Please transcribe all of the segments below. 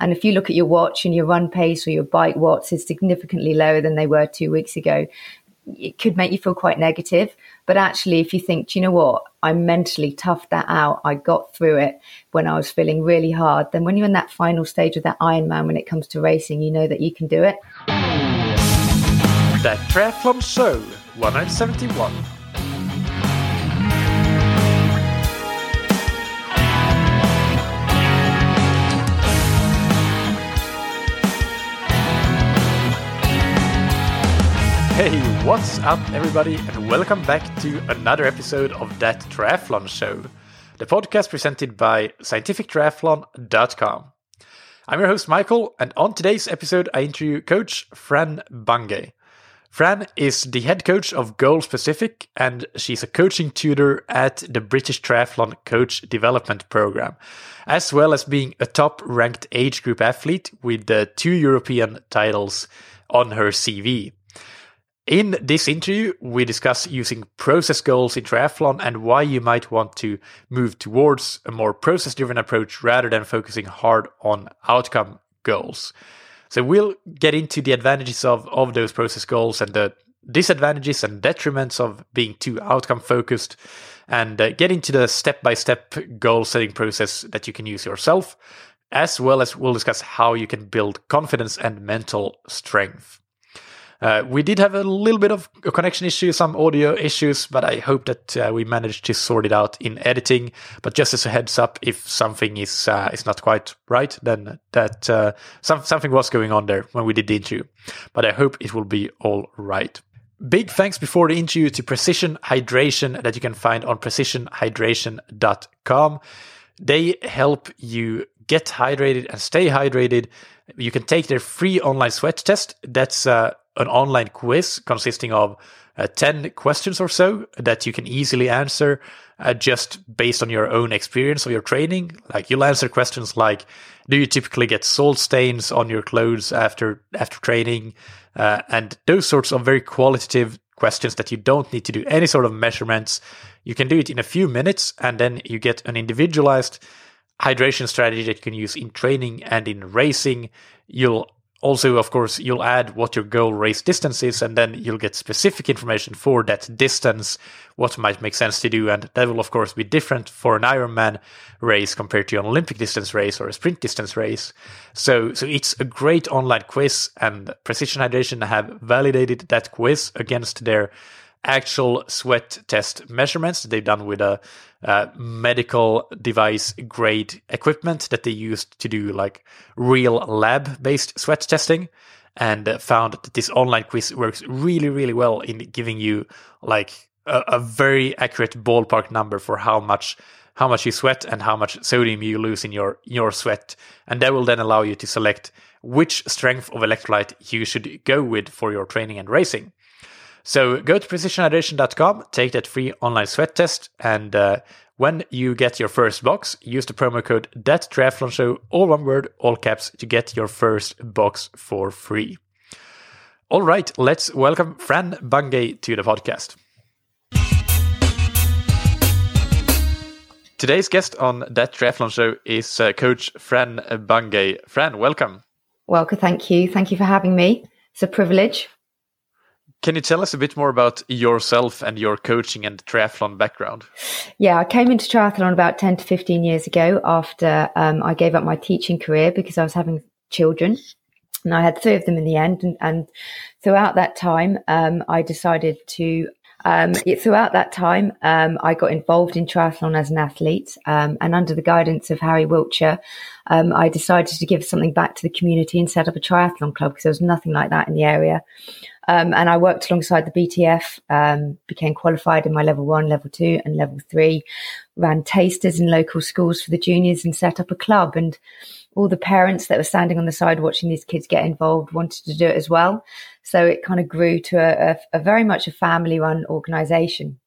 And if you look at your watch and your run pace or your bike watts is significantly lower than they were two weeks ago, it could make you feel quite negative. But actually, if you think, do you know what? I mentally toughed that out. I got through it when I was feeling really hard. Then when you're in that final stage of that Ironman, when it comes to racing, you know that you can do it. That Triathlon Show 171. Hey, what's up, everybody, and welcome back to another episode of That Triathlon Show, the podcast presented by scientifictriathlon.com. I'm your host, Michael, and on today's episode, I interview Coach Fran Bungay. Fran is the head coach of Goal Specific, and she's a coaching tutor at the British Triathlon Coach Development Program, as well as being a top ranked age group athlete with uh, two European titles on her CV. In this interview, we discuss using process goals in triathlon and why you might want to move towards a more process driven approach rather than focusing hard on outcome goals. So we'll get into the advantages of, of those process goals and the disadvantages and detriments of being too outcome focused and uh, get into the step by step goal setting process that you can use yourself, as well as we'll discuss how you can build confidence and mental strength. Uh, we did have a little bit of a connection issue, some audio issues, but I hope that uh, we managed to sort it out in editing. But just as a heads up, if something is uh, is not quite right, then that uh, some, something was going on there when we did the interview. But I hope it will be all right. Big thanks before the interview to Precision Hydration that you can find on precisionhydration.com. They help you get hydrated and stay hydrated. You can take their free online sweat test. That's uh, an online quiz consisting of uh, 10 questions or so that you can easily answer uh, just based on your own experience of your training. Like you'll answer questions like, do you typically get salt stains on your clothes after, after training? Uh, and those sorts of very qualitative questions that you don't need to do any sort of measurements. You can do it in a few minutes and then you get an individualized hydration strategy that you can use in training and in racing. You'll also, of course, you'll add what your goal race distance is, and then you'll get specific information for that distance, what might make sense to do. And that will, of course, be different for an Ironman race compared to an Olympic distance race or a sprint distance race. So, so it's a great online quiz, and Precision Hydration have validated that quiz against their actual sweat test measurements they've done with a, a, medical device grade equipment that they used to do like real lab based sweat testing and found that this online quiz works really really well in giving you like a, a very accurate ballpark number for how much how much you sweat and how much sodium you lose in your your sweat. And that will then allow you to select which strength of electrolyte you should go with for your training and racing so go to precisionhydration.com, take that free online sweat test, and uh, when you get your first box, use the promo code that triathlon show, all one word, all caps, to get your first box for free. All right, let's welcome Fran Bungay to the podcast. Today's guest on that triathlon show is uh, Coach Fran Bungay. Fran, welcome. Welcome, thank you. Thank you for having me. It's a privilege. Can you tell us a bit more about yourself and your coaching and triathlon background? Yeah, I came into triathlon about 10 to 15 years ago after um, I gave up my teaching career because I was having children. And I had three of them in the end. And, and throughout that time, um, I decided to um, throughout that time, um, I got involved in triathlon as an athlete, um, and under the guidance of Harry Wiltshire, um, I decided to give something back to the community and set up a triathlon club because there was nothing like that in the area. Um, and I worked alongside the BTF, um, became qualified in my level one, level two, and level three, ran tasters in local schools for the juniors, and set up a club. And all the parents that were standing on the side watching these kids get involved wanted to do it as well. So it kind of grew to a, a, a very much a family run organization.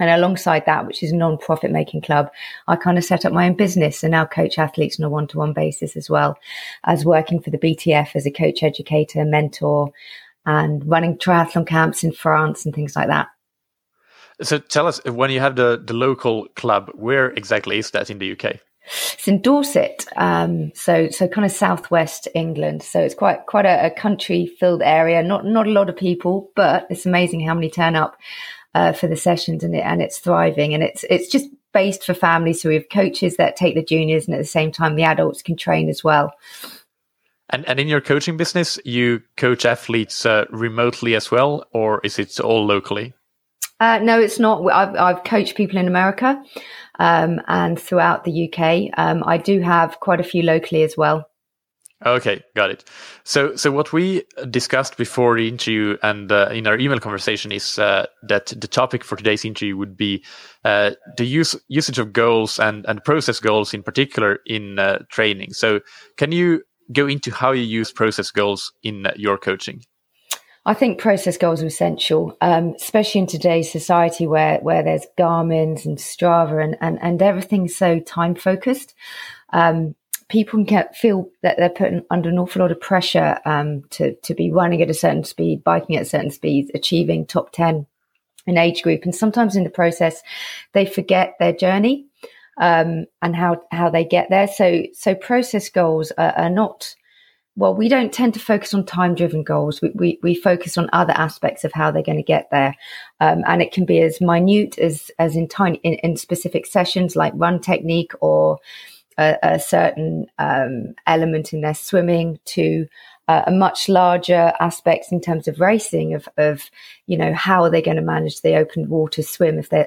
And alongside that, which is a non-profit making club, I kind of set up my own business and now coach athletes on a one-to-one basis as well as working for the BTF as a coach educator, mentor, and running triathlon camps in France and things like that. So tell us when you have the, the local club, where exactly is that in the UK? It's in Dorset, um, so so kind of southwest England. So it's quite quite a, a country-filled area. Not not a lot of people, but it's amazing how many turn up uh, for the sessions, and it, and it's thriving. And it's it's just based for families. So we have coaches that take the juniors, and at the same time, the adults can train as well. And and in your coaching business, you coach athletes uh, remotely as well, or is it all locally? Uh, no, it's not. I've, I've coached people in America um, and throughout the UK. Um, I do have quite a few locally as well. Okay, got it. So, so what we discussed before the interview and uh, in our email conversation is uh, that the topic for today's interview would be uh, the use usage of goals and and process goals in particular in uh, training. So, can you go into how you use process goals in your coaching? I think process goals are essential, um, especially in today's society where where there's Garmin's and Strava and and, and everything's so time focused. Um, people can feel that they're put under an awful lot of pressure um, to to be running at a certain speed, biking at certain speeds, achieving top ten in age group, and sometimes in the process they forget their journey um, and how how they get there. So so process goals are, are not well, we don't tend to focus on time driven goals. We, we, we, focus on other aspects of how they're going to get there. Um, and it can be as minute as, as in tiny, in, in specific sessions like run technique or a, a certain um, element in their swimming to uh, a much larger aspects in terms of racing of, of you know how are they going to manage the open water swim if they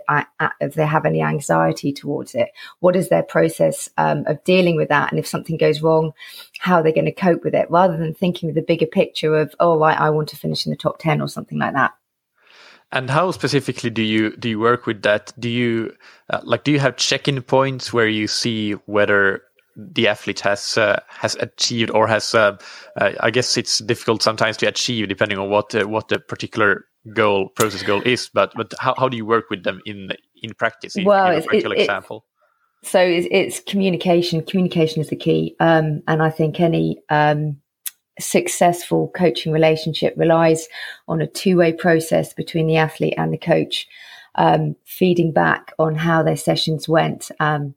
if they have any anxiety towards it? What is their process um, of dealing with that? And if something goes wrong how are they going to cope with it? Rather than thinking of the bigger picture of oh I, I want to finish in the top 10 or something like that. And how specifically do you do you work with that? Do you uh, like do you have check-in points where you see whether the athlete has uh, has achieved or has uh, uh, I guess it's difficult sometimes to achieve depending on what uh, what the particular goal process goal is but but how, how do you work with them in in practice? Well in it's, it, example. So it's, it's, communication. Communication is the key. Um, and I think any um, successful coaching relationship relies on a two-way process between the athlete and the coach um, feeding back on how their sessions went um,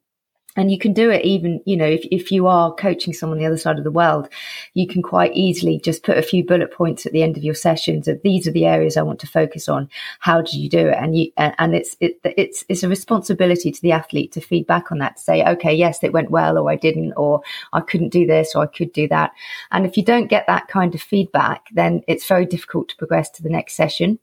and you can do it even you know if, if you are coaching someone on the other side of the world you can quite easily just put a few bullet points at the end of your sessions of these are the areas i want to focus on. How do you do it? And you and it's it, it's it's a responsibility to the athlete to feed back on that to say okay yes it went well or i didn't or i couldn't do this or i could do that. And if you don't get that kind of feedback then it's very difficult to progress to the next session.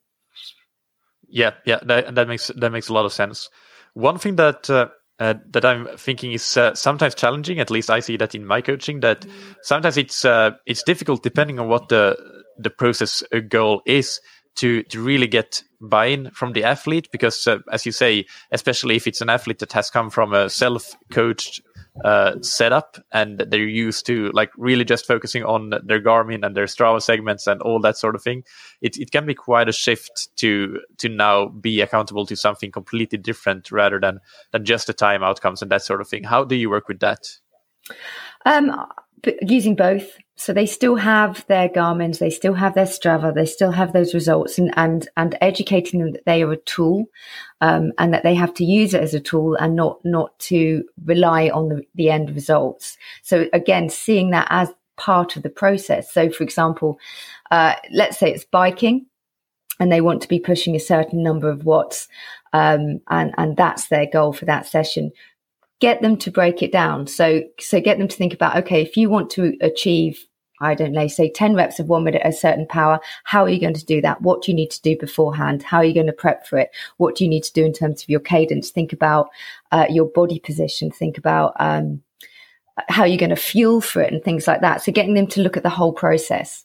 Yeah yeah that, that makes that makes a lot of sense. One thing that uh, uh, that I'm thinking is uh, sometimes challenging. At least I see that in my coaching. That sometimes it's uh, it's difficult depending on what the the process goal is to to really get buy-in from the athlete because uh, as you say especially if it's an athlete that has come from a self-coached uh, setup and they're used to like really just focusing on their Garmin and their Strava segments and all that sort of thing it, it can be quite a shift to to now be accountable to something completely different rather than than just the time outcomes and that sort of thing how do you work with that um using both. So they still have their Garmin's, they still have their Strava, they still have those results, and and and educating them that they are a tool, um, and that they have to use it as a tool and not not to rely on the, the end results. So again, seeing that as part of the process. So, for example, uh, let's say it's biking, and they want to be pushing a certain number of watts, um, and and that's their goal for that session get them to break it down. So, so get them to think about, okay, if you want to achieve, I don't know, say 10 reps of one minute a certain power, how are you going to do that? What do you need to do beforehand? How are you going to prep for it? What do you need to do in terms of your cadence? Think about uh, your body position. Think about, um, how you're going to fuel for it and things like that. So getting them to look at the whole process.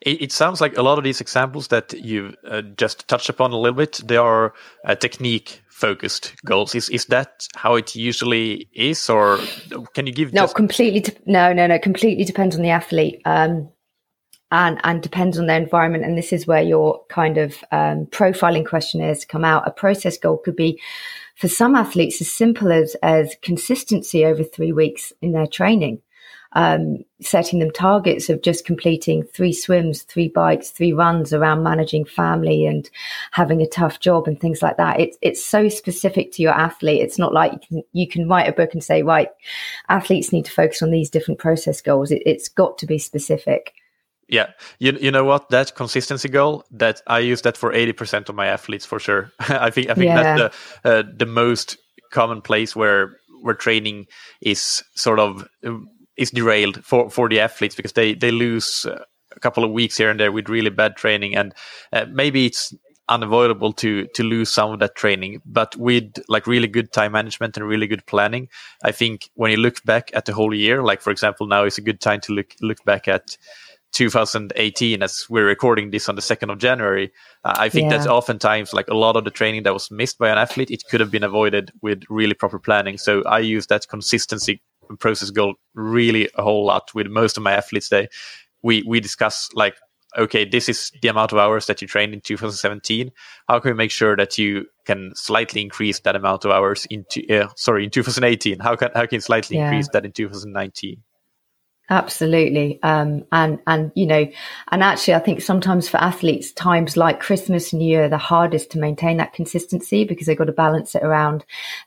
It, it sounds like a lot of these examples that you've uh, just touched upon a little bit, they are uh, technique focused goals. Is is that how it usually is, or can you give? No, just- completely. De- no, no, no. Completely depends on the athlete. Um, and and depends on their environment. And this is where your kind of um, profiling questionnaires come out. A process goal could be for some athletes as simple as as consistency over three weeks in their training. Um, setting them targets of just completing three swims, three bikes, three runs around managing family and having a tough job and things like that. It's it's so specific to your athlete. It's not like you can, you can write a book and say, right, athletes need to focus on these different process goals. It, it's got to be specific. Yeah, you you know what? That consistency goal that I use that for eighty percent of my athletes for sure. I think I think yeah. that's the uh, the most common place where where training is sort of is derailed for for the athletes because they they lose uh, a couple of weeks here and there with really bad training and uh, maybe it's unavoidable to to lose some of that training but with like really good time management and really good planning i think when you look back at the whole year like for example now is a good time to look look back at 2018 as we're recording this on the 2nd of January. Uh, I think yeah. that's oftentimes like a lot of the training that was missed by an athlete, it could have been avoided with really proper planning. So I use that consistency process goal really a whole lot with most of my athletes. They, we, we discuss like, okay, this is the amount of hours that you trained in 2017. How can we make sure that you can slightly increase that amount of hours into, uh, sorry, in 2018? How can, how can you slightly yeah. increase that in 2019? Absolutely. Um, and, and, you know, and actually, I think sometimes for athletes, times like Christmas and New Year, the hardest to maintain that consistency because they've got to balance it around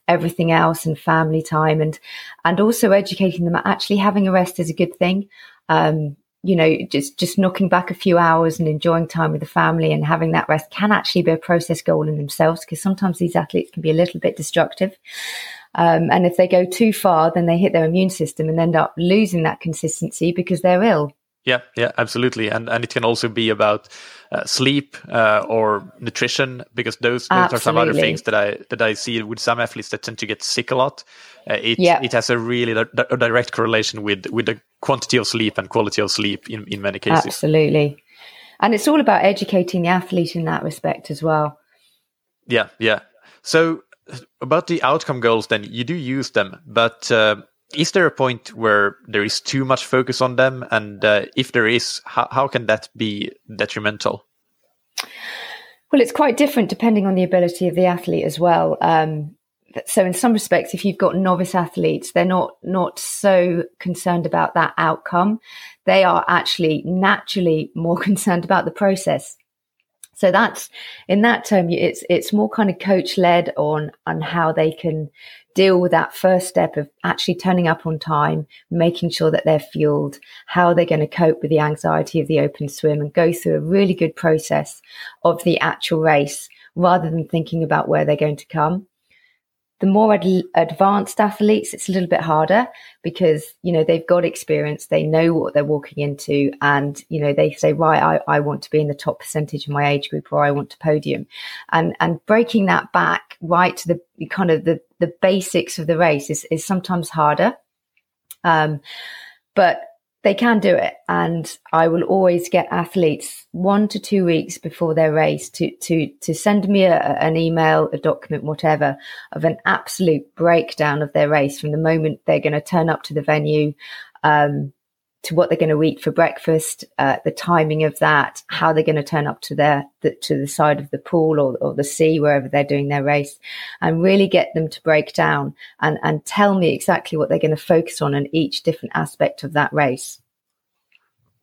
everything else and family time and, and also educating them actually having a rest is a good thing. Um, you know, just, just knocking back a few hours and enjoying time with the family and having that rest can actually be a process goal in themselves because sometimes these athletes can be a little bit destructive. Um, and if they go too far, then they hit their immune system and end up losing that consistency because they're ill. Yeah, yeah, absolutely, and and it can also be about uh, sleep uh, or nutrition because those, those are some other things that I that I see with some athletes that tend to get sick a lot. Uh, it yeah. it has a really a direct correlation with with the quantity of sleep and quality of sleep in in many cases. Absolutely, and it's all about educating the athlete in that respect as well. Yeah, yeah. So about the outcome goals, then you do use them, but uh, is there a point where there is too much focus on them? And uh, if there is, how, how can that be detrimental? Well, it's quite different depending on the ability of the athlete as well. Um, so in some respects, if you've got novice athletes, they're not not so concerned about that outcome. They are actually naturally more concerned about the process. So that's in that term, it's it's more kind of coach led on on how they can deal with that first step of actually turning up on time, making sure that they're fueled, how they're going to cope with the anxiety of the open swim, and go through a really good process of the actual race rather than thinking about where they're going to come the more ad- advanced athletes, it's a little bit harder because, you know, they've got experience, they know what they're walking into, and, you know, they say, right, I, I want to be in the top percentage of my age group or I want to podium. And, and breaking that back right to the kind of the, the basics of the race is, is sometimes harder. Um, but they can do it. And I will always get athletes one to two weeks before their race to, to, to send me a, an email, a document, whatever of an absolute breakdown of their race from the moment they're going to turn up to the venue, um, to what they're going to eat for breakfast, uh, the timing of that, how they're going to turn up to their the, to the side of the pool or, or the sea wherever they're doing their race, and really get them to break down and and tell me exactly what they're going to focus on in each different aspect of that race.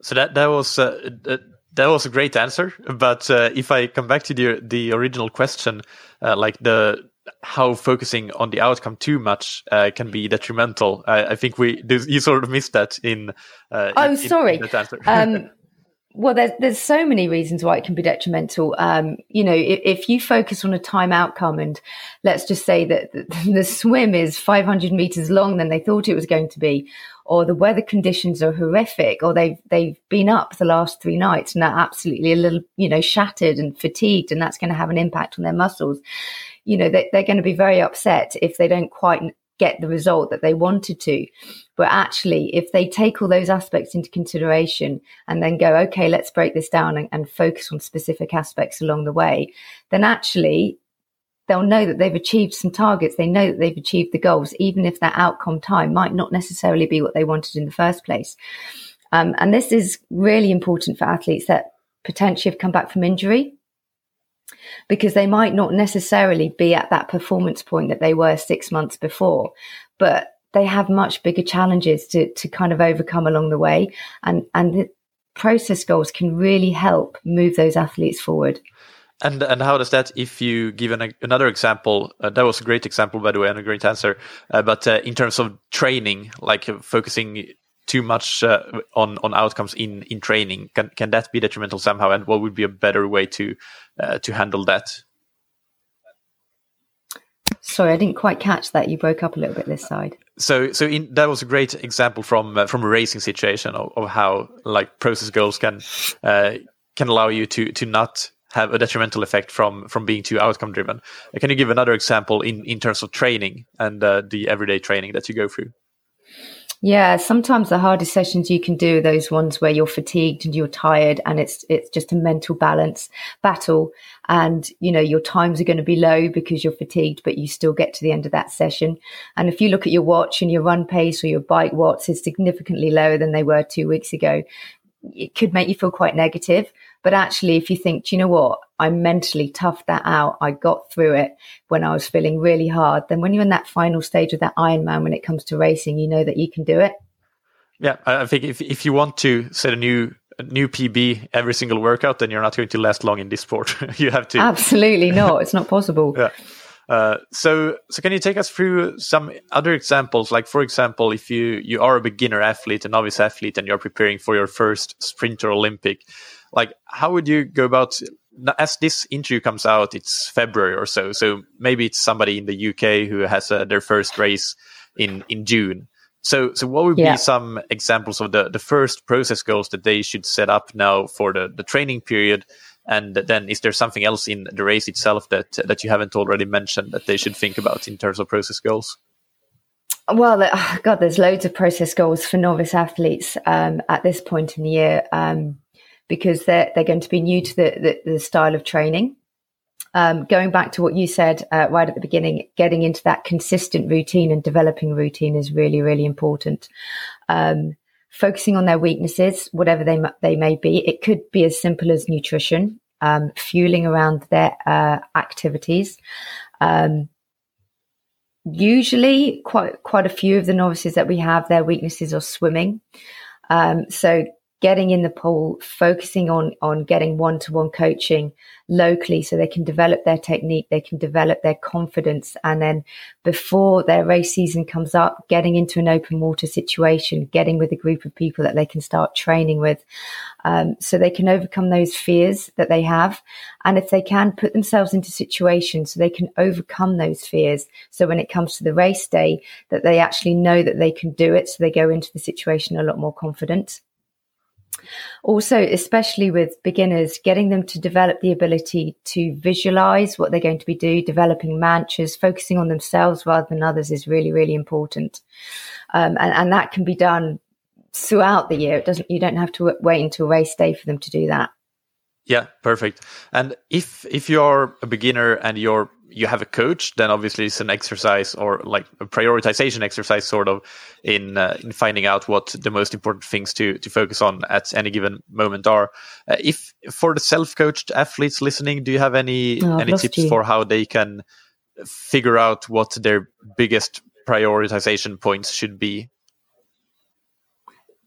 So that that was. Uh, that was a great answer, but uh, if I come back to the the original question, uh, like the how focusing on the outcome too much uh, can be detrimental. I, I think we you sort of missed that in. Uh, oh, in, sorry. In um, well, there's there's so many reasons why it can be detrimental. Um, you know, if, if, you focus on a time outcome, and let's just say that the, the swim is 500 meters long than they thought it was going to be, or the weather conditions are horrific, or they've they've been up the last three nights and are absolutely a little, you know, shattered and fatigued, and that's going to have an impact on their muscles you know, they, they're going to be very upset if they don't quite get the result that they wanted to. But actually, if they take all those aspects into consideration and then go, okay, let's break this down and, and focus on specific aspects along the way, then actually they'll know that they've achieved some targets. They know that they've achieved the goals, even if that outcome time might not necessarily be what they wanted in the first place. Um, and this is really important for athletes that potentially have come back from injury because they might not necessarily be at that performance point that they were six months before, but they have much bigger challenges to, to kind of overcome along the way. And, and the process goals can really help move those athletes forward. And and how does that? If you give an, another example, uh, that was a great example, by the way, and a great answer. Uh, but uh, in terms of training, like uh, focusing too much uh, on on outcomes in in training, can can that be detrimental somehow? And what would be a better way to uh, to handle that? Sorry, I didn't quite catch that. You broke up a little bit this side. So, so in, that was a great example from uh, from a racing situation of, of, how like process goals can uh, can allow you to to not have a detrimental effect from from being too outcome driven. Can you give another example in in terms of training and uh, the everyday training that you go through? Yeah, sometimes the hardest sessions you can do are those ones where you're fatigued and you're tired and it's it's just a mental balance battle and you know your times are going to be low because you're fatigued but you still get to the end of that session. And if you look at your watch and your run pace or your bike watts is significantly lower than they were 2 weeks ago, it could make you feel quite negative. But actually, if you think, do you know what? I mentally toughed that out. I got through it when I was feeling really hard. Then when you're in that final stage of that Ironman, when it comes to racing, you know that you can do it. Yeah, I think if if you want to set a new new PB every single workout, then you're not going to last long in this sport. you have to absolutely not. It's not possible. yeah. Uh, so, so can you take us through some other examples? Like, for example, if you you are a beginner athlete, a novice athlete, and you're preparing for your first sprint or Olympic, like how would you go about as this interview comes out it's february or so so maybe it's somebody in the uk who has uh, their first race in in june so so what would yeah. be some examples of the the first process goals that they should set up now for the the training period and then is there something else in the race itself that that you haven't already mentioned that they should think about in terms of process goals well, oh God, there's loads of process goals for novice athletes um, at this point in the year. Um, because they're, they're going to be new to the, the, the style of training. Um, going back to what you said uh, right at the beginning, getting into that consistent routine and developing routine is really, really important. Um, focusing on their weaknesses, whatever they they may be, it could be as simple as nutrition, um, fueling around their uh, activities. Um, usually, quite quite a few of the novices that we have, their weaknesses are swimming. Um, so getting in the pool, focusing on on getting one to one coaching locally, so they can develop their technique, they can develop their confidence, and then before their race season comes up, getting into an open water situation, getting with a group of people that they can start training with, um, so they can overcome those fears that they have, and if they can, put themselves into situations so they can overcome those fears. So when it comes to the race day, that they actually know that they can do it, so they go into the situation a lot more confident. Also, especially with beginners, getting them to develop the ability to visualize what they're going to be doing, developing mantras, focusing on themselves rather than others is really, really important. Um, and, and that can be done throughout the year. It doesn't, you don't have to wait until race day for them to do that. Yeah, perfect. And if if you're a beginner and you're you have a coach, then obviously it's an exercise or like a prioritization exercise, sort of, in uh, in finding out what the most important things to to focus on at any given moment are. Uh, if for the self-coached athletes listening, do you have any oh, any tips you. for how they can figure out what their biggest prioritization points should be?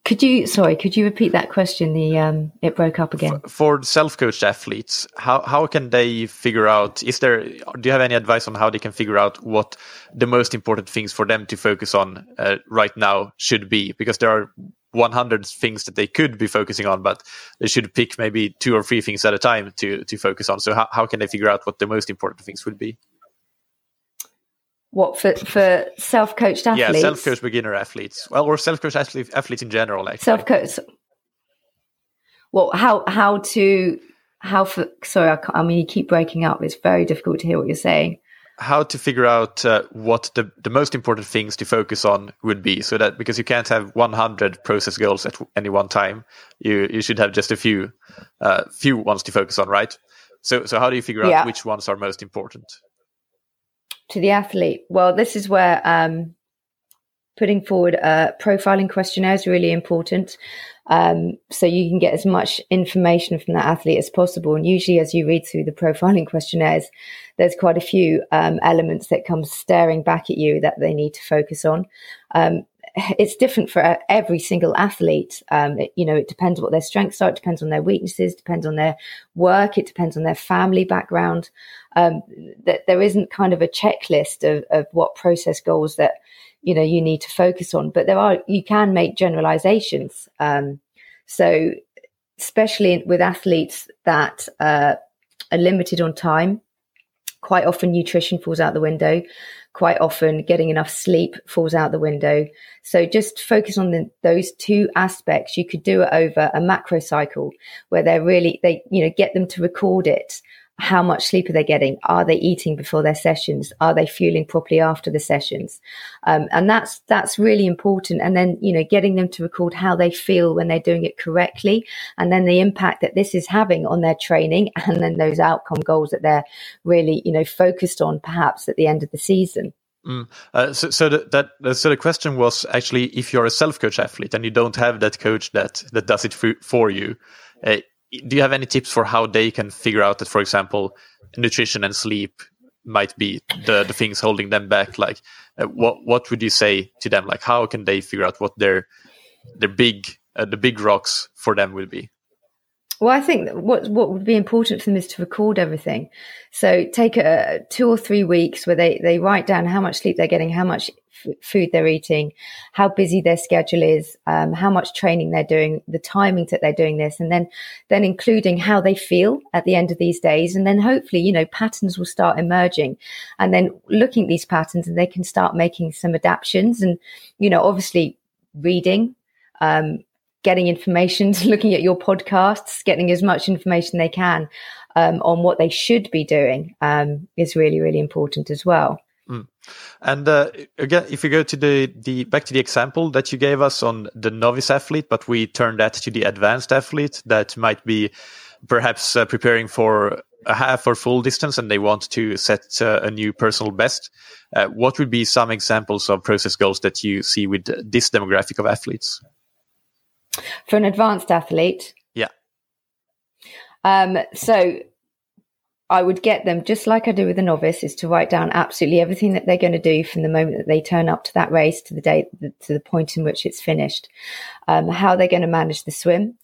Could you sorry? Could you repeat that question? The um, it broke up again. For, for self-coached athletes, how how can they figure out? Is there? Do you have any advice on how they can figure out what the most important things for them to focus on uh, right now should be? Because there are 100 things that they could be focusing on, but they should pick maybe two or three things at a time to to focus on. So how how can they figure out what the most important things would be? What for for self coached athletes? Yeah, self coached beginner athletes. Well, or self coached athletes, athletes in general. Actually. Self coached. Well, how how to how for sorry, I, I, mean you keep breaking up. It's very difficult to hear what you're saying. How to figure out uh, what the the most important things to focus on would be, so that because you can't have 100 process goals at any one time, you you should have just a few uh, few ones to focus on, right? So so how do you figure yeah. out which ones are most important? To the athlete? Well, this is where um, putting forward a profiling questionnaire is really important. Um, so you can get as much information from that athlete as possible. And usually, as you read through the profiling questionnaires, there's quite a few um, elements that come staring back at you that they need to focus on. Um, it's different for every single athlete. Um, it, you know, it depends what their strengths are. It depends on their weaknesses. Depends on their work. It depends on their family background. Um, that there isn't kind of a checklist of, of what process goals that you know you need to focus on. But there are you can make generalizations. Um, so especially with athletes that uh, are limited on time, quite often nutrition falls out the window quite often getting enough sleep falls out the window. So just focus on the, those two aspects. You could do it over a macro cycle where they're really, they, you know, get them to record it how much sleep are they getting? Are they eating before their sessions? Are they fueling properly after the sessions? Um, and that's that's really important. And then you know, getting them to record how they feel when they're doing it correctly, and then the impact that this is having on their training, and then those outcome goals that they're really you know focused on, perhaps at the end of the season. Mm. Uh, so, so that, that, so the question was actually if you're a self-coach athlete and you don't have that coach that that does it for, for you, uh, do you have any tips for how they can figure out that, for example, nutrition and sleep might be the, the things holding them back? Like, uh, what what would you say to them? Like, how can they figure out what their their big uh, the big rocks for them will be? Well, I think what what would be important for them is to record everything. So take a two or three weeks where they they write down how much sleep they're getting, how much f- food they're eating, how busy their schedule is, um, how much training they're doing, the timings that they're doing this, and then then including how they feel at the end of these days, and then hopefully you know patterns will start emerging, and then looking at these patterns and they can start making some adaptations, and you know obviously reading. Um, getting information, looking at your podcasts, getting as much information they can um, on what they should be doing um, is really, really important as well. Mm. And uh, again, if you go to the, the back to the example that you gave us on the novice athlete, but we turn that to the advanced athlete that might be perhaps uh, preparing for a half or full distance and they want to set uh, a new personal best. Uh, what would be some examples of process goals that you see with this demographic of athletes? For an advanced athlete? Yeah. Um, so I would get them, just like I do with a novice, is to write down absolutely everything that they're going to do from the moment that they turn up to that race to the day, to the point in which it's finished. Um, how they're going to manage the swim,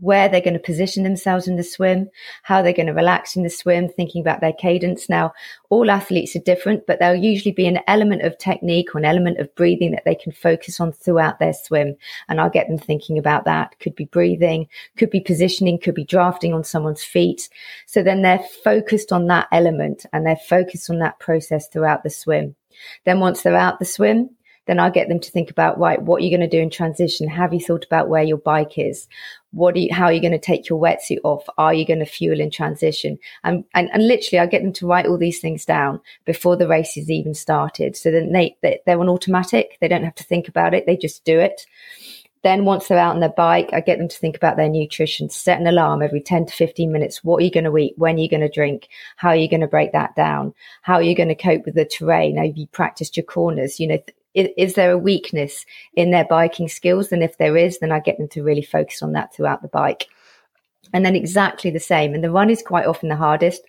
where they're going to position themselves in the swim, how they're going to relax in the swim, thinking about their cadence. Now, all athletes are different, but there'll usually be an element of technique or an element of breathing that they can focus on throughout their swim. And I'll get them thinking about that. Could be breathing, could be positioning, could be drafting on someone's feet. So then they're focused on that element and they're focused on that process throughout the swim. Then once they're out the swim, then I'll get them to think about, right, what you're going to do in transition. Have you thought about where your bike is? What you, how are you going to take your wetsuit off? Are you going to fuel in transition? And, and, and literally I get them to write all these things down before the race is even started. So then they, they, they're on automatic. They don't have to think about it. They just do it. Then once they're out on their bike, I get them to think about their nutrition, set an alarm every 10 to 15 minutes. What are you going to eat? When are you going to drink? How are you going to break that down? How are you going to cope with the terrain? Have you practiced your corners? You know, is, is, there a weakness in their biking skills? And if there is, then I get them to really focus on that throughout the bike. And then exactly the same. And the run is quite often the hardest.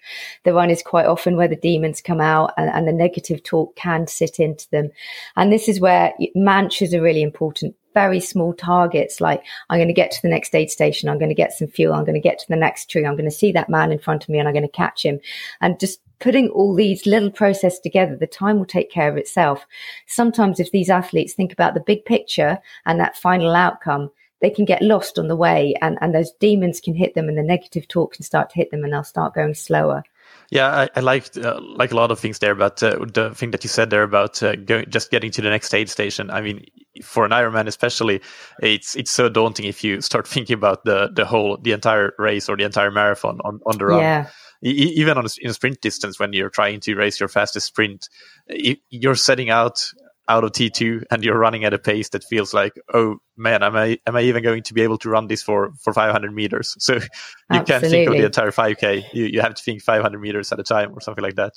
The run is quite often where the demons come out and, and the negative talk can sit into them. And this is where mantras are really important very small targets like I'm going to get to the next aid station, I'm going to get some fuel, I'm going to get to the next tree, I'm going to see that man in front of me and I'm going to catch him. And just putting all these little processes together, the time will take care of itself. Sometimes if these athletes think about the big picture and that final outcome, they can get lost on the way and, and those demons can hit them and the negative talk can start to hit them and they'll start going slower. Yeah, I, I liked uh, like a lot of things there, but uh, the thing that you said there about uh, going, just getting to the next aid station. I mean, for an Ironman especially, it's it's so daunting if you start thinking about the the whole the entire race or the entire marathon on on the run. Yeah even on a, in a sprint distance when you're trying to race your fastest sprint you're setting out out of T2 and you're running at a pace that feels like, oh man, am I am I even going to be able to run this for for 500 meters? So you Absolutely. can't think of the entire 5k. You you have to think 500 meters at a time or something like that.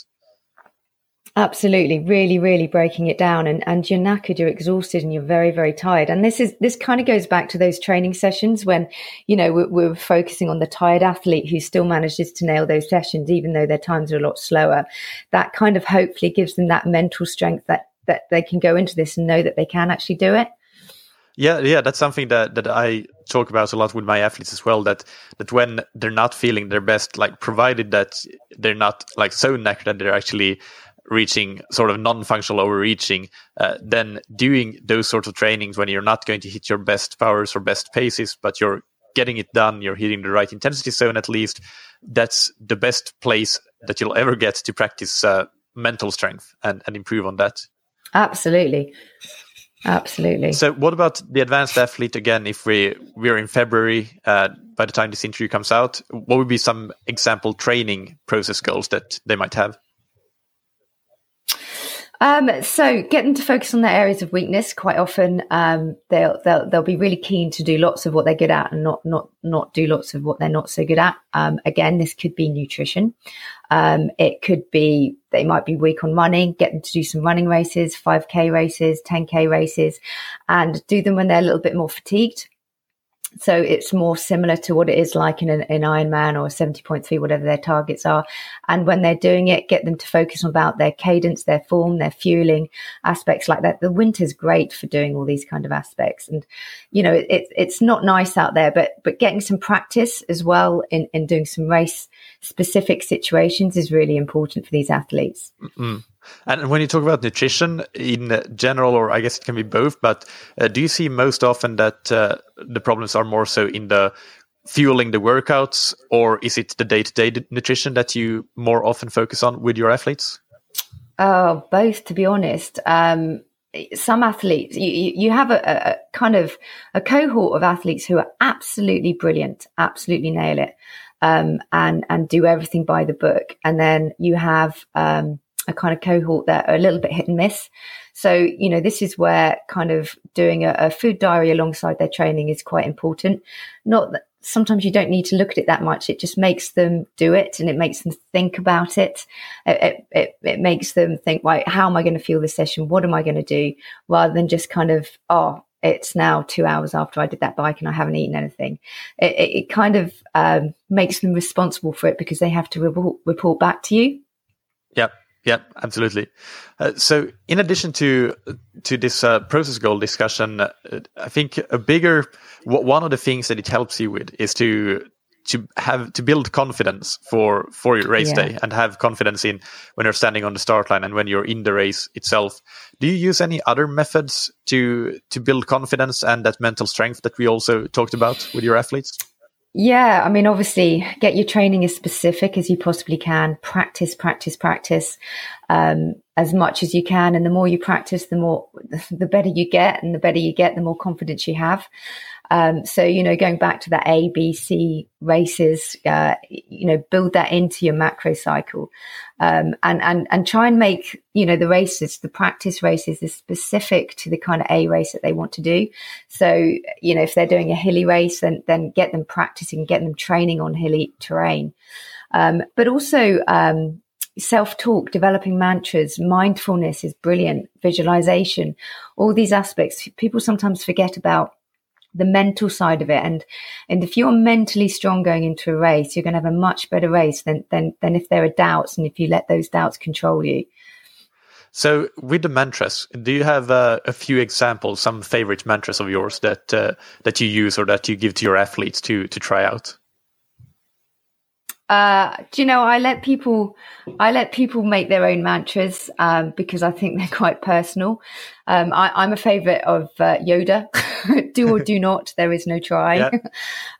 Absolutely, really, really breaking it down, and and you're knackered, you're exhausted, and you're very, very tired. And this is this kind of goes back to those training sessions when you know we're, we're focusing on the tired athlete who still manages to nail those sessions, even though their times are a lot slower. That kind of hopefully gives them that mental strength, that that they can go into this and know that they can actually do it. Yeah, yeah, that's something that that I talk about a lot with my athletes as well. That that when they're not feeling their best, like provided that they're not like so knackered that they're actually reaching sort of non-functional overreaching, uh, then doing those sorts of trainings when you're not going to hit your best powers or best paces, but you're getting it done, you're hitting the right intensity zone at least. That's the best place that you'll ever get to practice uh, mental strength and, and improve on that. Absolutely. Absolutely. So, what about the advanced athlete again? If we we're in February, uh, by the time this interview comes out, what would be some example training process goals that they might have? Um, so get them to focus on their areas of weakness. Quite often, um, they'll, they'll, they'll be really keen to do lots of what they're good at and not, not, not do lots of what they're not so good at. Um, again, this could be nutrition. Um, it could be, they might be weak on running, get them to do some running races, 5k races, 10k races and do them when they're a little bit more fatigued so it's more similar to what it is like in an, an Ironman or 70.3, whatever their targets are. And when they're doing it, get them to focus on about their cadence, their form, their fueling aspects like that. The winter's great for doing all these kind of aspects. And, you know, it, it's not nice out there, but, but getting some practice as well in, in doing some race specific situations is really important for these athletes. Mm-hmm. And when you talk about nutrition in general, or I guess it can be both, but uh, do you see most often that uh, the problems are more so in the fueling the workouts, or is it the day to day nutrition that you more often focus on with your athletes? Oh, both, to be honest. Um, some athletes, you, you have a, a, kind of a cohort of athletes who are absolutely brilliant, absolutely nail it, um, and and do everything by the book, and then you have um, a kind of cohort that are a little bit hit and miss. So, you know, this is where kind of doing a, a food diary alongside their training is quite important. Not that sometimes you don't need to look at it that much. It just makes them do it and it makes them think about it. It, it, it, it makes them think, right, how am I going to feel this session? What am I going to do? Rather than just kind of, oh, it's now two hours after I did that bike and I haven't eaten anything. It, it kind of um, makes them responsible for it because they have to report, report back to you. Yep. Yeah, absolutely. Uh, so, in addition to to this uh, process goal discussion, uh, I think a bigger one of the things that it helps you with is to to have to build confidence for for your race yeah. day and have confidence in when you're standing on the start line and when you're in the race itself. Do you use any other methods to to build confidence and that mental strength that we also talked about with your athletes? Yeah, I mean, obviously, get your training as specific as you possibly can. Practice, practice, practice um, as much as you can, and the more you practice, the more the better you get, and the better you get, the more confidence you have. Um, so, you know, going back to the A, B, C races, uh, you know, build that into your macro cycle. Um, and, and, and try and make, you know, the races, the practice races is specific to the kind of A race that they want to do. So, you know, if they're doing a hilly race, then, then get them practicing, get them training on hilly terrain. Um, but also, um, self talk, developing mantras, mindfulness is brilliant, visualization, all these aspects. People sometimes forget about the mental side of it. And and if you're mentally strong going into a race, you're going to have a much better race than than than if there are doubts and if you let those doubts control you. So, with the mantras, do you have uh, a few examples, some favorite mantras of yours that uh, that you use or that you give to your athletes to to try out? Uh, do you know I let people I let people make their own mantras um, because I think they're quite personal. Um, I, am a favorite of uh, Yoda. do or do not. There is no try. Yeah.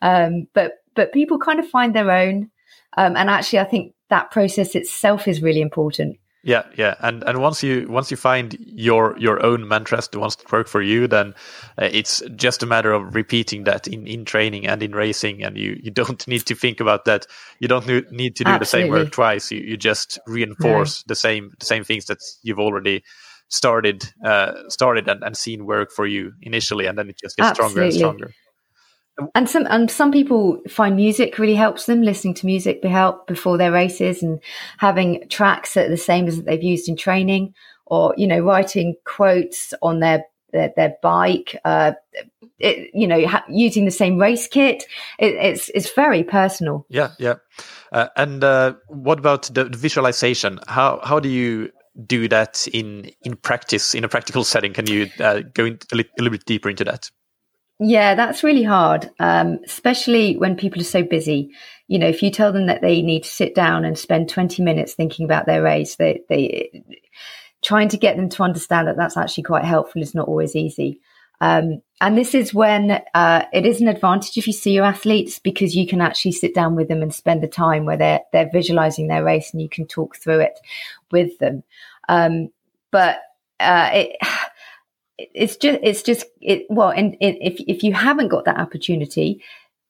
um, but but people kind of find their own, um, and actually, I think that process itself is really important. Yeah, yeah, and and once you once you find your your own mantras, the ones that work for you, then uh, it's just a matter of repeating that in in training and in racing, and you you don't need to think about that. You don't need to do Absolutely. the same work twice. You you just reinforce the same the same things that you've already started uh, started and, and seen work for you initially, and then it just gets Absolutely. stronger and stronger and some and some people find music really helps them listening to music be help before their races and having tracks that are the same as that they've used in training or you know writing quotes on their their, their bike uh, it, you know ha- using the same race kit it, it's it's very personal yeah yeah uh, and uh, what about the, visualization how how do you do that in in practice in a practical setting? Can you uh, go in a, li- a little bit deeper into that? Yeah, that's really hard, um, especially when people are so busy. You know, if you tell them that they need to sit down and spend 20 minutes thinking about their race, they, they trying to get them to understand that that's actually quite helpful is not always easy. Um, and this is when uh, it is an advantage if you see your athletes because you can actually sit down with them and spend the time where they're they're visualizing their race and you can talk through it with them. Um, but uh, it it's just it's just it well and if if you haven't got that opportunity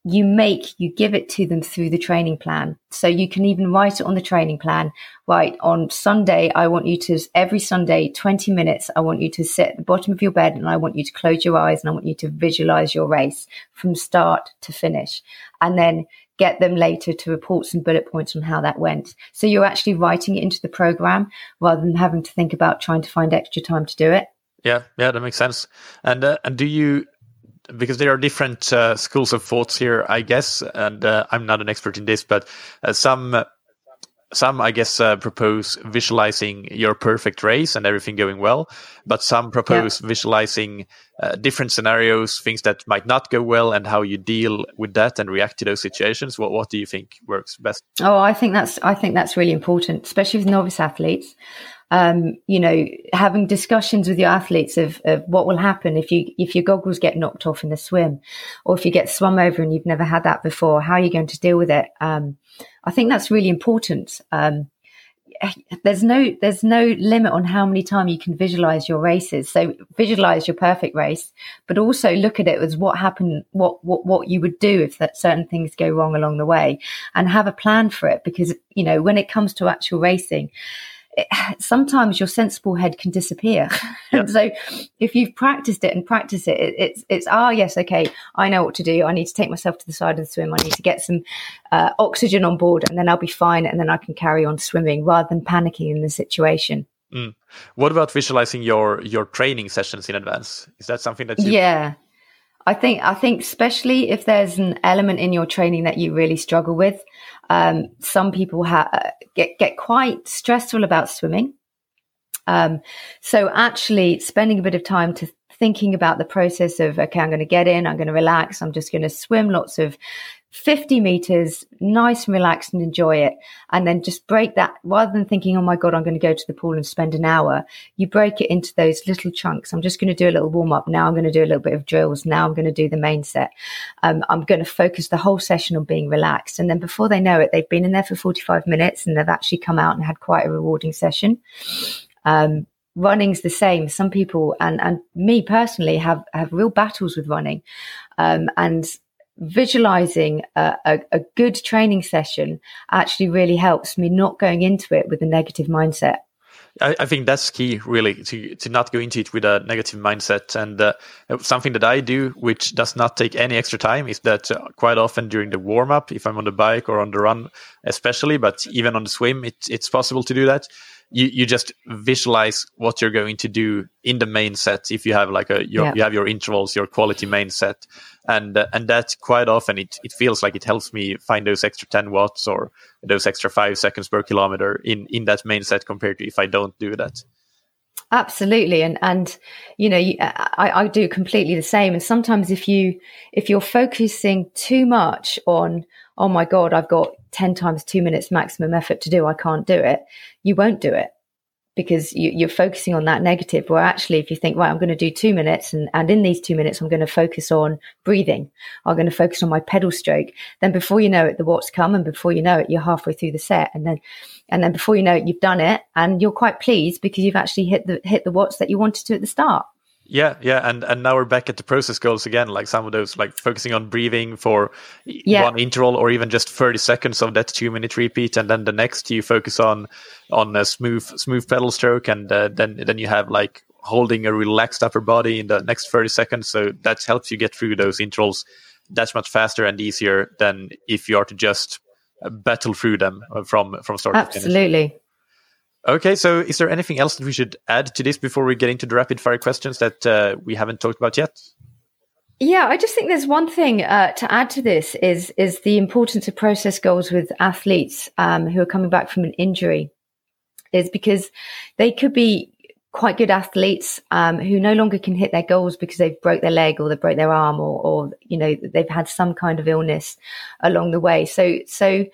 you make you give it to them through the training plan. So you can even write it on the training plan right on sunday i want you to every sunday 20 minutes i want you to sit at the bottom of your bed and i want you to close your eyes and i want you to visualize your race from start to finish. And then get them later to report some bullet points on how that went. So you're actually writing it into the program rather than having to think about trying to find extra time to do it yeah, yeah, that makes sense. And uh, and do you because there are different uh, schools of thoughts here, I guess, and uh, I'm not an expert in this, but uh, some some I guess uh, propose visualizing your perfect race and everything going well, but some propose yeah. visualizing uh, different scenarios, things that might not go well, and how you deal with that and react to those situations. What what do you think works best? Oh, I think that's I think that's really important, especially with novice athletes um, you know, having discussions with your athletes of, of what will happen if you if your goggles get knocked off in the swim, or if you get swum over and you've never had that before, how are you going to deal with it? Um, I think that's really important. Um, there's no there's no limit on how many times you can visualize your races. So visualize your perfect race, but also look at it as what happened, what what what you would do if that certain things go wrong along the way, and have a plan for it. Because you know when it comes to actual racing sometimes your sensible head can disappear. Yep. so if you've practiced it and practiced it, it, it's it's ah yes okay I know what to do. I need to take myself to the side of the swim. I need to get some uh, oxygen on board, and then I'll be fine, and then I can carry on swimming rather than panicking in the situation. Mm. What about visualizing your your training sessions in advance? Is that something that you yeah I think I think especially if there's an element in your training that you really struggle with, um, some people ha- get get quite stressful about swimming. Um, so actually, spending a bit of time to thinking about the process of okay, I'm going to get in, I'm going to relax, I'm just going to swim lots of 50 meters, nice and relaxed and enjoy it. And then just break that rather than thinking, oh my God, I'm going to go to the pool and spend an hour. You break it into those little chunks. I'm just going to do a little warm up. Now I'm going to do a little bit of drills. Now I'm going to do the main set. Um, I'm going to focus the whole session on being relaxed. And then before they know it, they've been in there for 45 minutes and they've actually come out and had quite a rewarding session. Um, running's the same. Some people and and me personally have have real battles with running, um, and visualizing a, a, a, good training session actually really helps me not going into it with a negative mindset. I, think that's key, really, to to not go into it with a negative mindset. And uh, something that I do, which does not take any extra time, is that uh, quite often during the warm up, if I'm on the bike or on the run, especially, but even on the swim, it, it's possible to do that you, you just visualize what you're going to do in the main set if you have like a your, yeah. you have your intervals your quality main set. And uh, and that quite often it, it feels like it helps me find those extra 10 watts or those extra 5 seconds per kilometer in in that main set compared to if I don't do that. Absolutely. And and you know I, I do completely the same. And sometimes if you if you're focusing too much on oh my god i've got 10 times two minutes maximum effort to do, I can't do it, you won't do it because you, are focusing on that negative. Where actually, if you think, right, I'm going to do two minutes, and, and in these two minutes, I'm going to focus on breathing, I'm going to focus on my pedal stroke. Then before you know it, the watts come, and before you know it, you're halfway through the set, and then and then before you know it, you've done it, and you're quite pleased because you've actually hit the hit the watts that you wanted to at the start. Yeah, yeah, and and now we're back at the process goals again. Like some of those, like focusing on breathing for yeah. one interval, or even just thirty seconds of that two minute repeat, and then the next you focus on on a smooth smooth pedal stroke, and uh, then then you have like holding a relaxed upper body in the next thirty seconds. So that helps you get through those intervals that's much faster and easier than if you are to just battle through them from from start Absolutely. to finish. Absolutely. Okay, so is there anything else that we should add to this before we get into the rapid fire questions that uh, we haven't talked about yet? Yeah, I just think there's one thing uh, to add to this is is the importance of process goals with athletes um, who are coming back from an injury. is because they could be quite good athletes um, who no longer can hit their goals because they've broke their leg or they broke their arm or, or you know they've had some kind of illness along the way. So so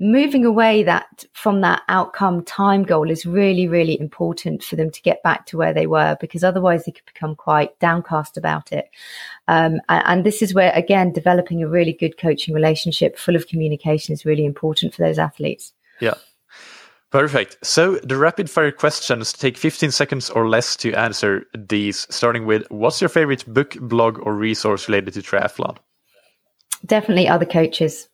moving away that from that outcome time goal is really really important for them to get back to where they were because otherwise they could become quite downcast about it um, and, and, this is where again developing a really good coaching relationship full of communication is really important for those athletes yeah Perfect. So the rapid fire questions take 15 seconds or less to answer these, starting with what's your favorite book, blog, or resource related to triathlon? Definitely other coaches.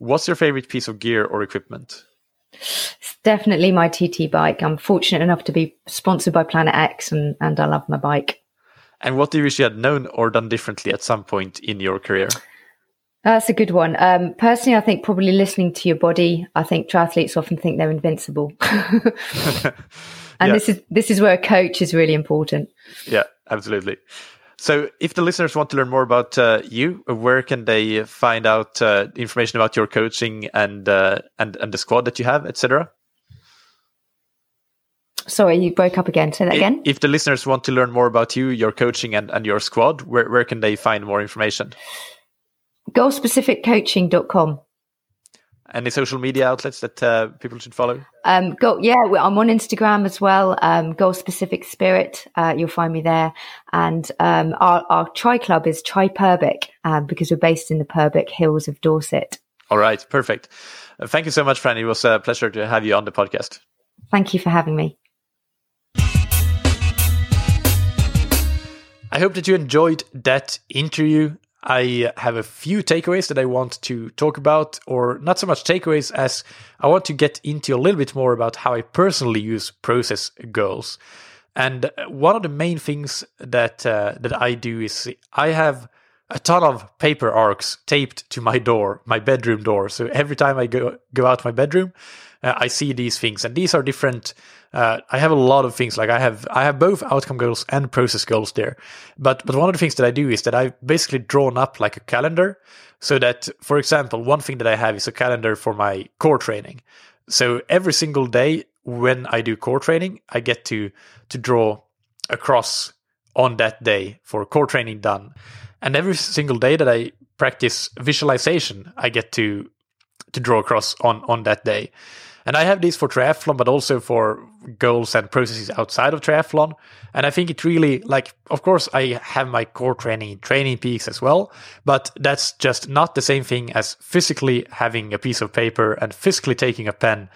What's your favorite piece of gear or equipment? It's definitely my TT bike. I'm fortunate enough to be sponsored by Planet X and, and I love my bike. And what do you wish you had known or done differently at some point in your career? That's a good one. Um, personally, I think probably listening to your body. I think triathletes often think they're invincible, and yeah. this is this is where a coach is really important. Yeah, absolutely. So, if the listeners want to learn more about uh, you, where can they find out uh, information about your coaching and uh, and and the squad that you have, etc.? Sorry, you broke up again. Say that again. If the listeners want to learn more about you, your coaching, and, and your squad, where, where can they find more information? goalspecificcoaching.com. Any social media outlets that uh, people should follow? Um, go, yeah, I'm on Instagram as well. Um, Goal Specific Spirit, uh, you'll find me there. And um, our, our tri club is Tri Purbeck um, because we're based in the Purbeck Hills of Dorset. All right, perfect. Uh, thank you so much, Franny. It was a pleasure to have you on the podcast. Thank you for having me. I hope that you enjoyed that interview. I have a few takeaways that I want to talk about, or not so much takeaways as I want to get into a little bit more about how I personally use process goals. And one of the main things that uh, that I do is I have a ton of paper arcs taped to my door, my bedroom door. So every time I go go out my bedroom, uh, I see these things, and these are different uh, I have a lot of things like I have I have both outcome goals and process goals there. But but one of the things that I do is that I've basically drawn up like a calendar so that for example one thing that I have is a calendar for my core training. So every single day when I do core training, I get to to draw a cross on that day for core training done. And every single day that I practice visualization, I get to to draw a cross on on that day. And I have these for triathlon, but also for goals and processes outside of triathlon. And I think it really, like, of course, I have my core training TrainingPeaks as well, but that's just not the same thing as physically having a piece of paper and physically taking a pen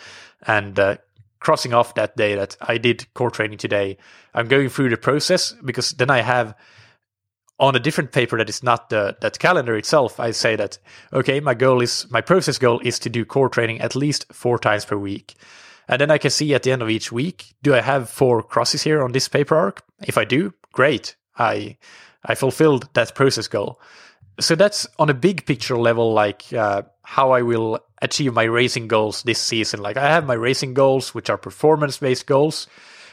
and uh, crossing off that day that I did core training today. I'm going through the process because then I have on a different paper that is not the that calendar itself, I say that okay, my goal is my process goal is to do core training at least four times per week. And then I can see at the end of each week, do I have four crosses here on this paper arc? If I do, great. I I fulfilled that process goal. So that's on a big picture level, like uh, how I will achieve my racing goals this season. Like I have my racing goals, which are performance based goals,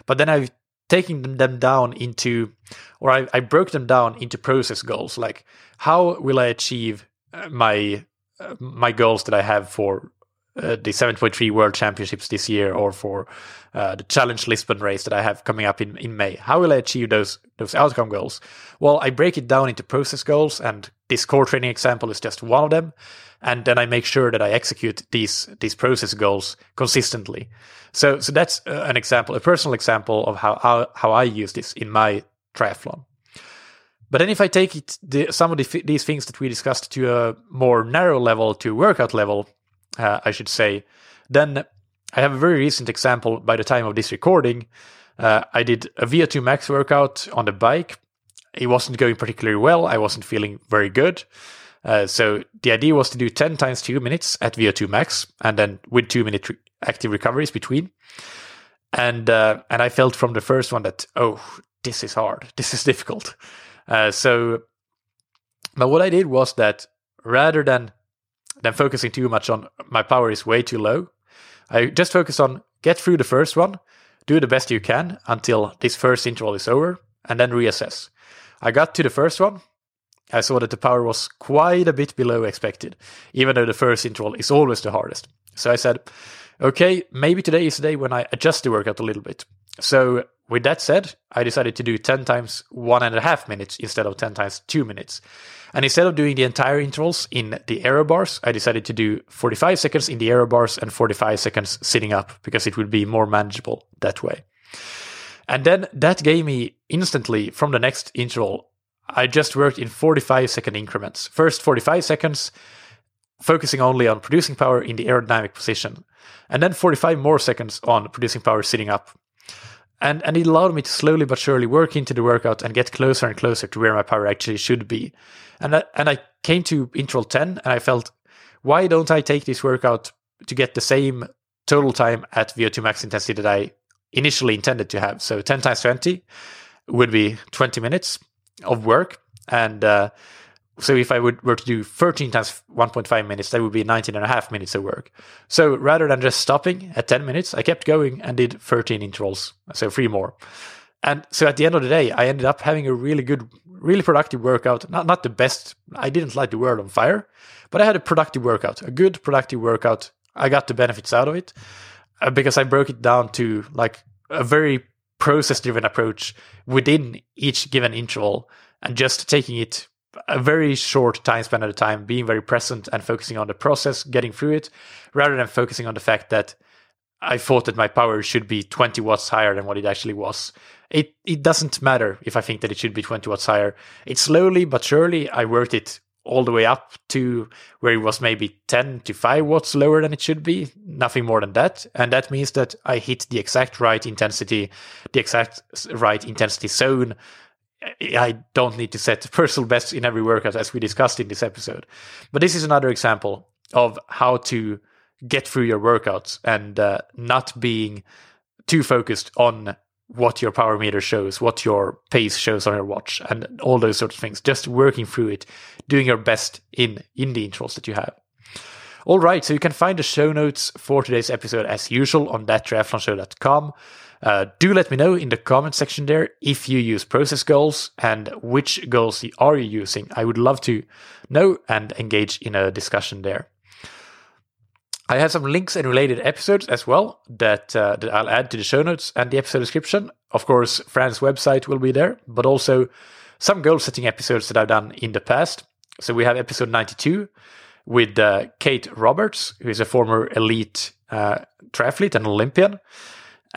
but then I've taking them down into, or I, I broke them down into process goals. Like, how will I achieve uh, my uh, my goals that I have for uh, the 7.3 World Championships this year, or for uh, the Challenge Lisbon race that I have coming up in, in May. How will I achieve those those outcome goals? Well, I break it down into process goals, and this core training example is just one of them. And then I make sure that I execute these these process goals consistently. So so that's uh, an example, a personal example of how how, how I use this in my triathlon. But then if I take it the, some of the, these things that we discussed to a more narrow level, to workout level, uh, I should say, then I have a very recent example by the time of this recording. Uh, I did a VO2 max workout on the bike. It wasn't going particularly well. I wasn't feeling very good. Uh, so the idea was to do 10 times two minutes at VO2 max and then with two minute re- active recoveries between. And, uh, and I felt from the first one that, oh, this is hard. This is difficult. Uh, so, but what I did was that rather than, than focusing too much on my power is way too low, I just focus on get through the first one, do the best you can until this first interval is over, and then reassess. I got to the first one, I saw that the power was quite a bit below expected, even though the first interval is always the hardest. So I said, okay, maybe today is the day when I adjust the workout a little bit. So with that said, I decided to do 10 times one and a half minutes instead of 10 times two minutes. And instead of doing the entire intervals in the aero bars, I decided to do 45 seconds in the aero bars and 45 seconds sitting up because it would be more manageable that way. And then that gave me instantly from the next interval, I just worked in 45 second increments. First 45 seconds, focusing only on producing power in the aerodynamic position, and then 45 more seconds on producing power sitting up. And, and it allowed me to slowly but surely work into the workout and get closer and closer to where my power actually should be. And I, and I came to interval 10 and I felt, why don't I take this workout to get the same total time at VO2 max intensity that I initially intended to have? So 10 times 20 would be 20 minutes of work. And uh, so if I would were to do 13 times 1.5 minutes, that would be 19 and a half minutes of work. So rather than just stopping at 10 minutes, I kept going and did 13 intervals, so three more. And so at the end of the day, I ended up having a really good, really productive workout. Not not the best. I didn't light the world on fire, but I had a productive workout, a good productive workout. I got the benefits out of it uh, because I broke it down to like a very process driven approach within each given interval and just taking it a very short time span at a time, being very present and focusing on the process, getting through it, rather than focusing on the fact that I thought that my power should be 20 watts higher than what it actually was. It it doesn't matter if I think that it should be 20 watts higher. It slowly but surely I worked it all the way up to where it was maybe 10 to 5 watts lower than it should be, nothing more than that. And that means that I hit the exact right intensity, the exact right intensity zone I don't need to set personal bests in every workout as we discussed in this episode. But this is another example of how to get through your workouts and uh, not being too focused on what your power meter shows, what your pace shows on your watch, and all those sorts of things. Just working through it, doing your best in in the intervals that you have. All right, so you can find the show notes for today's episode as usual on thattriathlonshow.com. Uh, do let me know in the comment section there if you use process goals and which goals are you using. I would love to know and engage in a discussion there. I have some links and related episodes as well that uh, that I'll add to the show notes and the episode description. Of course, Fran's website will be there, but also some goal setting episodes that I've done in the past. So we have episode 92 with uh, Kate Roberts, who is a former elite uh, triathlete and Olympian.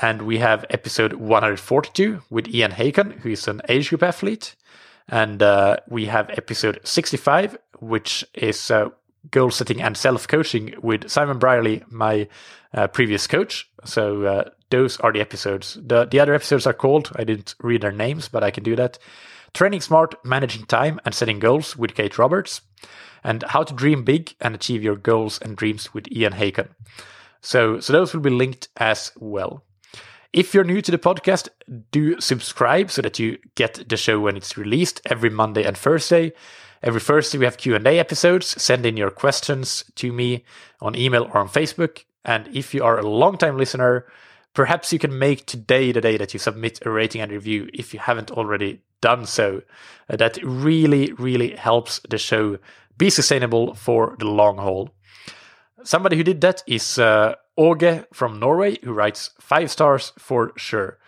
And we have episode 142 with Ian Haken, who is an age group athlete. And uh, we have episode 65, which is uh, goal setting and self coaching with Simon Brierley, my uh, previous coach. So uh, those are the episodes. The, the other episodes are called, I didn't read their names, but I can do that. Training Smart, Managing Time and Setting Goals with Kate Roberts. And How to Dream Big and Achieve Your Goals and Dreams with Ian Haken. So, so those will be linked as well. If you're new to the podcast, do subscribe so that you get the show when it's released every Monday and Thursday. Every Thursday we have Q&A episodes. Send in your questions to me on email or on Facebook. And if you are a long-time listener, perhaps you can make today the day that you submit a rating and review if you haven't already done so. Uh, that really, really helps the show be sustainable for the long haul. Somebody who did that is uh, Åge from Norway, who writes five stars for sure.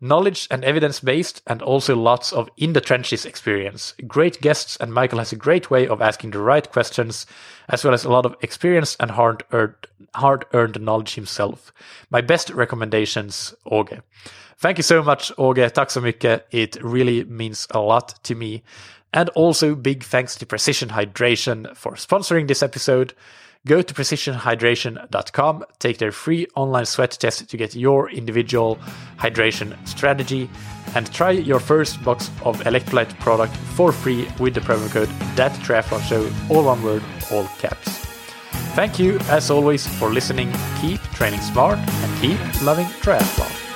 Knowledge and evidence based, and also lots of in the trenches experience. Great guests, and Michael has a great way of asking the right questions, as well as a lot of experience and hard earned, hard earned knowledge himself. My best recommendations, Åge. Thank you so much, Åge. Tack. It really means a lot to me. And also, big thanks to Precision Hydration for sponsoring this episode. Go to precisionhydration.com, take their free online sweat test to get your individual hydration strategy, and try your first box of electrolyte product for free with the promo code that triathlon show, all one word, all caps. Thank you, as always, for listening. Keep training smart and keep loving triathlon.